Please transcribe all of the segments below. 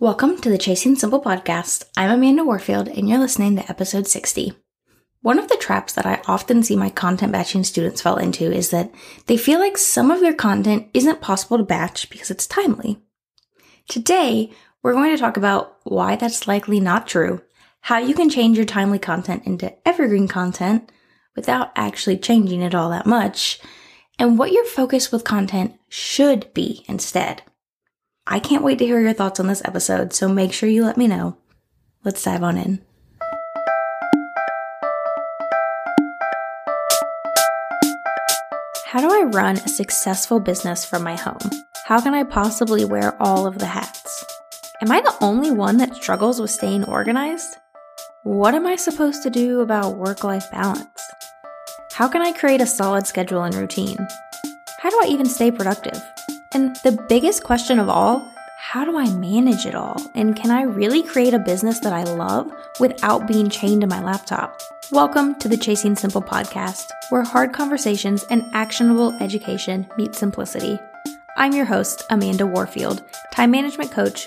Welcome to the Chasing Simple podcast. I'm Amanda Warfield, and you're listening to episode 60. One of the traps that I often see my content batching students fall into is that they feel like some of their content isn't possible to batch because it's timely. Today, we're going to talk about why that's likely not true, how you can change your timely content into evergreen content without actually changing it all that much, and what your focus with content should be instead. I can't wait to hear your thoughts on this episode, so make sure you let me know. Let's dive on in. How do I run a successful business from my home? How can I possibly wear all of the hats? Am I the only one that struggles with staying organized? What am I supposed to do about work life balance? How can I create a solid schedule and routine? How do I even stay productive? And the biggest question of all, how do I manage it all? And can I really create a business that I love without being chained to my laptop? Welcome to the Chasing Simple podcast, where hard conversations and actionable education meet simplicity. I'm your host, Amanda Warfield, time management coach,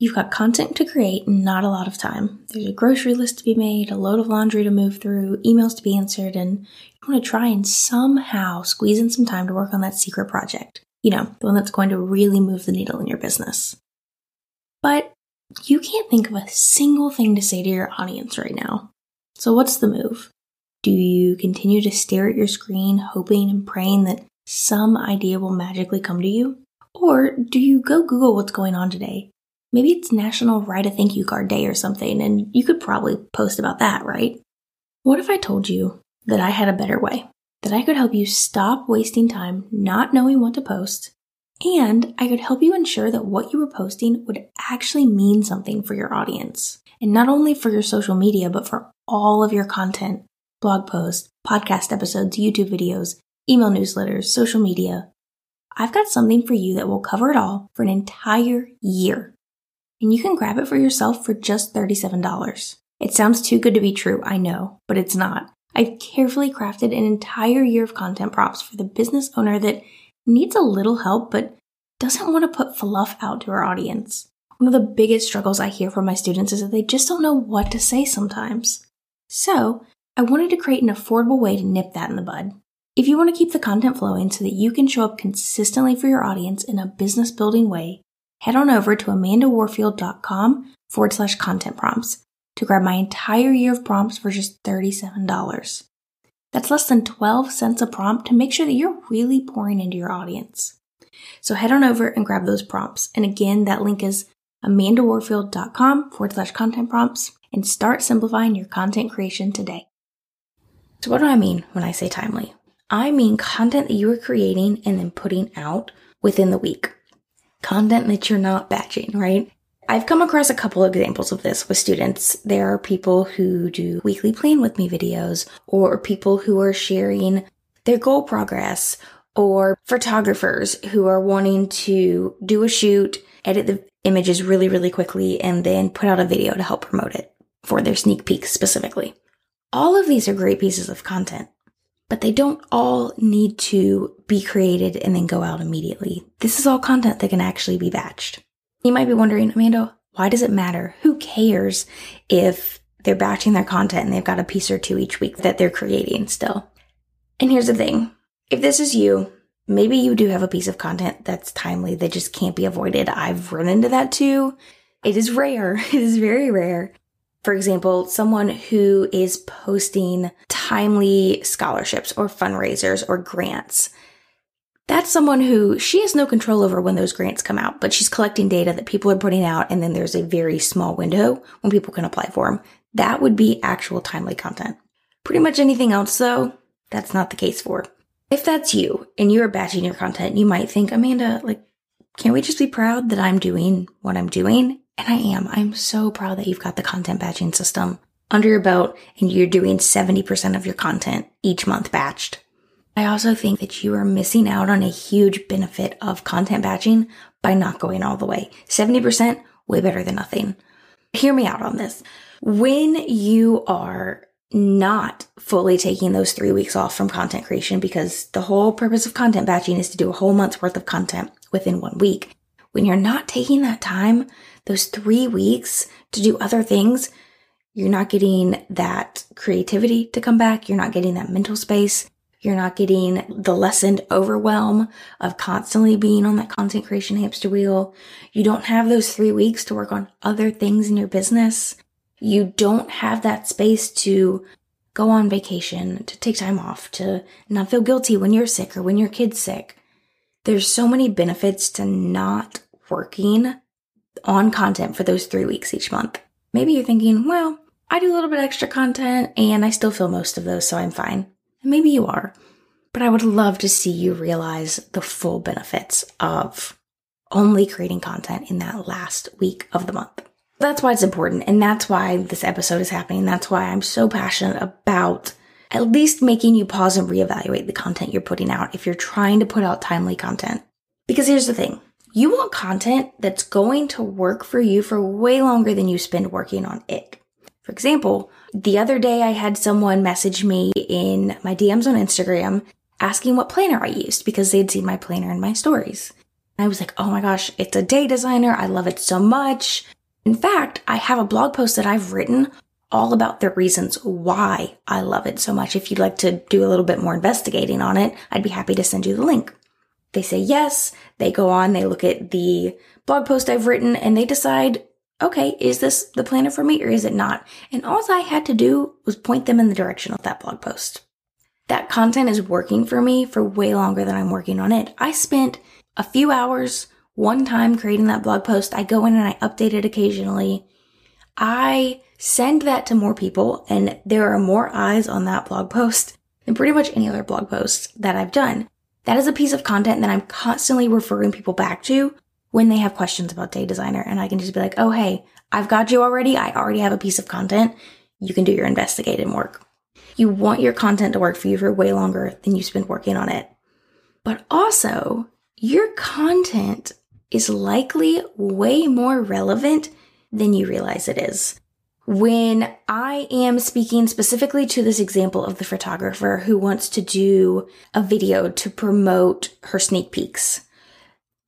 You've got content to create, and not a lot of time. There's a grocery list to be made, a load of laundry to move through, emails to be answered, and you want to try and somehow squeeze in some time to work on that secret project. You know, the one that's going to really move the needle in your business. But you can't think of a single thing to say to your audience right now. So, what's the move? Do you continue to stare at your screen, hoping and praying that some idea will magically come to you? Or do you go Google what's going on today Maybe it's National Write a Thank You Card Day or something, and you could probably post about that, right? What if I told you that I had a better way? That I could help you stop wasting time not knowing what to post, and I could help you ensure that what you were posting would actually mean something for your audience. And not only for your social media, but for all of your content blog posts, podcast episodes, YouTube videos, email newsletters, social media. I've got something for you that will cover it all for an entire year and you can grab it for yourself for just $37. It sounds too good to be true, I know, but it's not. I've carefully crafted an entire year of content prompts for the business owner that needs a little help but doesn't want to put fluff out to her audience. One of the biggest struggles I hear from my students is that they just don't know what to say sometimes. So, I wanted to create an affordable way to nip that in the bud. If you want to keep the content flowing so that you can show up consistently for your audience in a business building way, head on over to amandawarfield.com forward slash content prompts to grab my entire year of prompts for just $37. That's less than 12 cents a prompt to make sure that you're really pouring into your audience. So head on over and grab those prompts. And again, that link is amandawarfield.com forward slash content prompts and start simplifying your content creation today. So what do I mean when I say timely? I mean content that you are creating and then putting out within the week content that you're not batching, right? I've come across a couple examples of this with students. There are people who do weekly plan with me videos or people who are sharing their goal progress or photographers who are wanting to do a shoot, edit the images really, really quickly, and then put out a video to help promote it for their sneak peeks specifically. All of these are great pieces of content but they don't all need to be created and then go out immediately. This is all content that can actually be batched. You might be wondering, Amanda, why does it matter? Who cares if they're batching their content and they've got a piece or two each week that they're creating still? And here's the thing. If this is you, maybe you do have a piece of content that's timely that just can't be avoided. I've run into that too. It is rare. It is very rare. For example, someone who is posting timely scholarships or fundraisers or grants. That's someone who she has no control over when those grants come out, but she's collecting data that people are putting out, and then there's a very small window when people can apply for them. That would be actual timely content. Pretty much anything else, though, that's not the case for. If that's you and you're batching your content, you might think, Amanda, like, can't we just be proud that I'm doing what I'm doing? And I am. I'm so proud that you've got the content batching system under your belt and you're doing 70% of your content each month batched. I also think that you are missing out on a huge benefit of content batching by not going all the way. 70%, way better than nothing. Hear me out on this. When you are not fully taking those three weeks off from content creation, because the whole purpose of content batching is to do a whole month's worth of content within one week. When you're not taking that time, those three weeks to do other things, you're not getting that creativity to come back. You're not getting that mental space. You're not getting the lessened overwhelm of constantly being on that content creation hamster wheel. You don't have those three weeks to work on other things in your business. You don't have that space to go on vacation, to take time off, to not feel guilty when you're sick or when your kid's sick. There's so many benefits to not working on content for those three weeks each month. Maybe you're thinking, well, I do a little bit extra content and I still fill most of those, so I'm fine. And maybe you are. But I would love to see you realize the full benefits of only creating content in that last week of the month. That's why it's important. And that's why this episode is happening. That's why I'm so passionate about at least making you pause and reevaluate the content you're putting out if you're trying to put out timely content. Because here's the thing. You want content that's going to work for you for way longer than you spend working on it. For example, the other day I had someone message me in my DMs on Instagram asking what planner I used because they'd seen my planner in my stories. I was like, oh my gosh, it's a day designer. I love it so much. In fact, I have a blog post that I've written all about the reasons why I love it so much. If you'd like to do a little bit more investigating on it, I'd be happy to send you the link. They say yes. They go on, they look at the blog post I've written, and they decide okay, is this the planner for me or is it not? And all I had to do was point them in the direction of that blog post. That content is working for me for way longer than I'm working on it. I spent a few hours one time creating that blog post. I go in and I update it occasionally. I send that to more people and there are more eyes on that blog post than pretty much any other blog post that I've done. That is a piece of content that I'm constantly referring people back to when they have questions about Day Designer. And I can just be like, oh, hey, I've got you already. I already have a piece of content. You can do your investigative work. You want your content to work for you for way longer than you spend working on it. But also, your content is likely way more relevant than you realize it is. When I am speaking specifically to this example of the photographer who wants to do a video to promote her sneak peeks,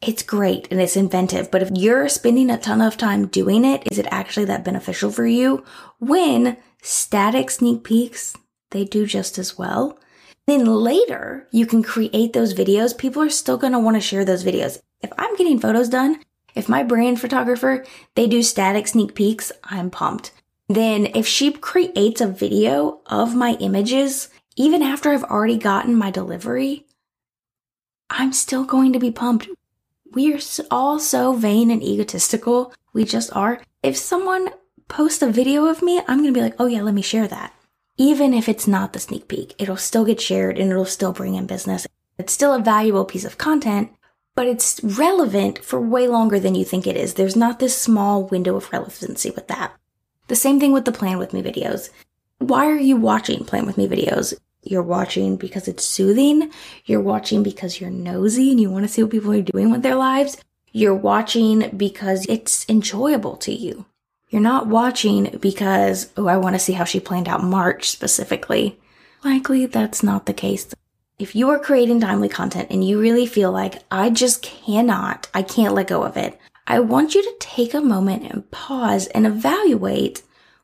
it's great and it's inventive. But if you're spending a ton of time doing it, is it actually that beneficial for you? When static sneak peeks, they do just as well. Then later, you can create those videos. People are still going to want to share those videos. If I'm getting photos done, if my brand photographer, they do static sneak peeks, I'm pumped. Then if she creates a video of my images, even after I've already gotten my delivery, I'm still going to be pumped we are all so vain and egotistical. We just are. If someone posts a video of me, I'm going to be like, oh yeah, let me share that. Even if it's not the sneak peek, it'll still get shared and it'll still bring in business. It's still a valuable piece of content, but it's relevant for way longer than you think it is. There's not this small window of relevancy with that. The same thing with the Plan With Me videos. Why are you watching Plan With Me videos? You're watching because it's soothing. You're watching because you're nosy and you want to see what people are doing with their lives. You're watching because it's enjoyable to you. You're not watching because, oh, I want to see how she planned out March specifically. Likely that's not the case. If you are creating timely content and you really feel like I just cannot, I can't let go of it, I want you to take a moment and pause and evaluate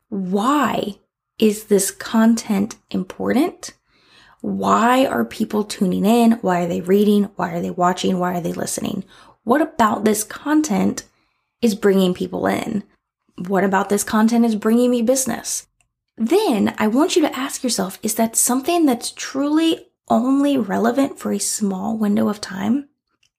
why is this content important? Why are people tuning in? Why are they reading? Why are they watching? Why are they listening? What about this content is bringing people in? What about this content is bringing me business? Then I want you to ask yourself, is that something that's truly only relevant for a small window of time?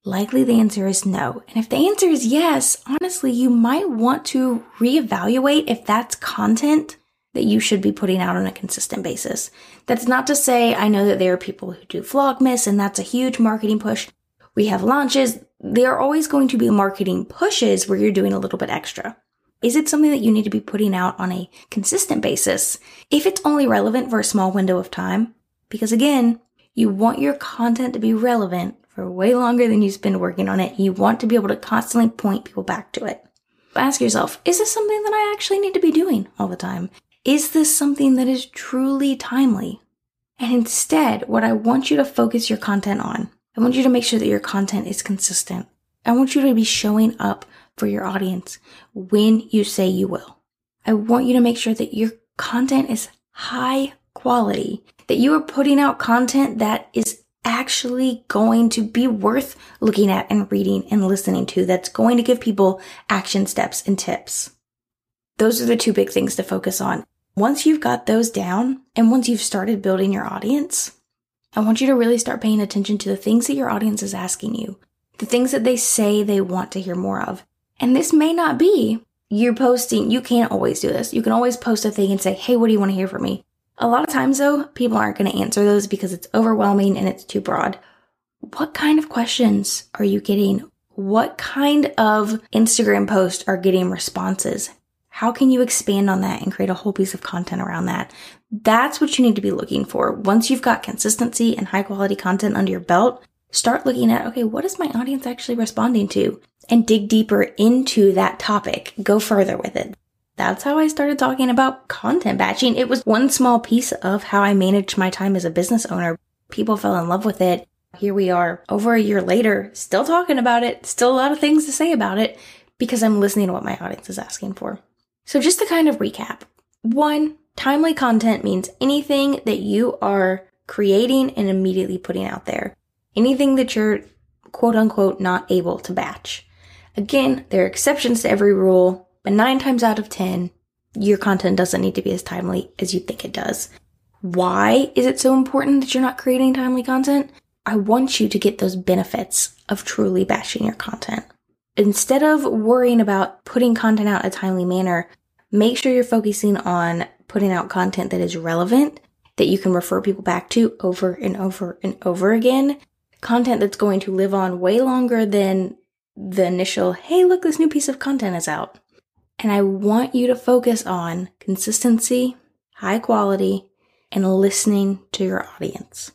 Likely the answer is no. And if the answer is yes, honestly, you might want to reevaluate if that's content that you should be putting out on a consistent basis. That's not to say I know that there are people who do Vlogmas and that's a huge marketing push. We have launches. There are always going to be marketing pushes where you're doing a little bit extra. Is it something that you need to be putting out on a consistent basis? If it's only relevant for a small window of time, because again, you want your content to be relevant for way longer than you spend working on it. You want to be able to constantly point people back to it. Ask yourself, is this something that I actually need to be doing all the time? Is this something that is truly timely? And instead, what I want you to focus your content on, I want you to make sure that your content is consistent. I want you to be showing up for your audience when you say you will. I want you to make sure that your content is high quality, that you are putting out content that is actually going to be worth looking at and reading and listening to, that's going to give people action steps and tips. Those are the two big things to focus on. Once you've got those down and once you've started building your audience, I want you to really start paying attention to the things that your audience is asking you, the things that they say they want to hear more of. And this may not be you're posting, you can't always do this. You can always post a thing and say, Hey, what do you want to hear from me? A lot of times though, people aren't going to answer those because it's overwhelming and it's too broad. What kind of questions are you getting? What kind of Instagram posts are getting responses? How can you expand on that and create a whole piece of content around that? That's what you need to be looking for. Once you've got consistency and high quality content under your belt, start looking at, okay, what is my audience actually responding to? And dig deeper into that topic. Go further with it. That's how I started talking about content batching. It was one small piece of how I managed my time as a business owner. People fell in love with it. Here we are over a year later, still talking about it, still a lot of things to say about it because I'm listening to what my audience is asking for. So just to kind of recap. One, timely content means anything that you are creating and immediately putting out there. Anything that you're quote unquote not able to batch. Again, there are exceptions to every rule, but nine times out of 10, your content doesn't need to be as timely as you think it does. Why is it so important that you're not creating timely content? I want you to get those benefits of truly batching your content instead of worrying about putting content out in a timely manner, make sure you're focusing on putting out content that is relevant, that you can refer people back to over and over and over again. Content that's going to live on way longer than the initial, hey, look, this new piece of content is out. And I want you to focus on consistency, high quality, and listening to your audience.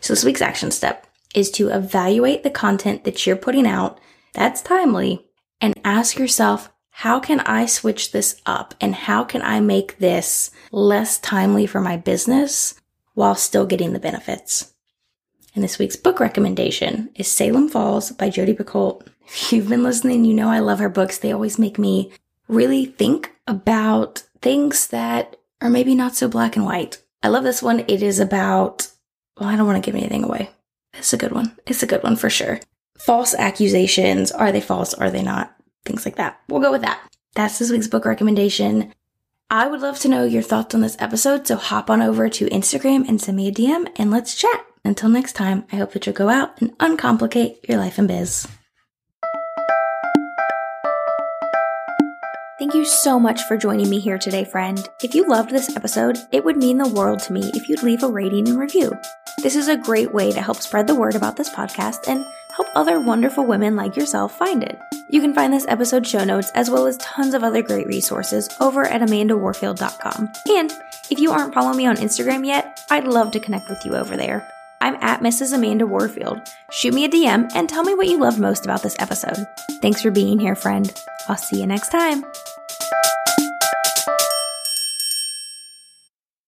So this week's action step is to evaluate the content that you're putting out that's timely. And ask yourself, how can I switch this up and how can I make this less timely for my business while still getting the benefits? And this week's book recommendation is Salem Falls by Jodi Picoult. If you've been listening, you know I love her books. They always make me really think about things that are maybe not so black and white. I love this one. It is about, well, I don't want to give anything away. It's a good one. It's a good one for sure false accusations. Are they false? Are they not? Things like that. We'll go with that. That's this week's book recommendation. I would love to know your thoughts on this episode, so hop on over to Instagram and send me a DM and let's chat. Until next time, I hope that you'll go out and uncomplicate your life and biz. Thank you so much for joining me here today, friend. If you loved this episode, it would mean the world to me if you'd leave a rating and review. This is a great way to help spread the word about this podcast and help other wonderful women like yourself find it. You can find this episode show notes as well as tons of other great resources over at amandawarfield.com. And if you aren't following me on Instagram yet, I'd love to connect with you over there. I'm at Mrs. Amanda Warfield. Shoot me a DM and tell me what you loved most about this episode. Thanks for being here, friend. I'll see you next time.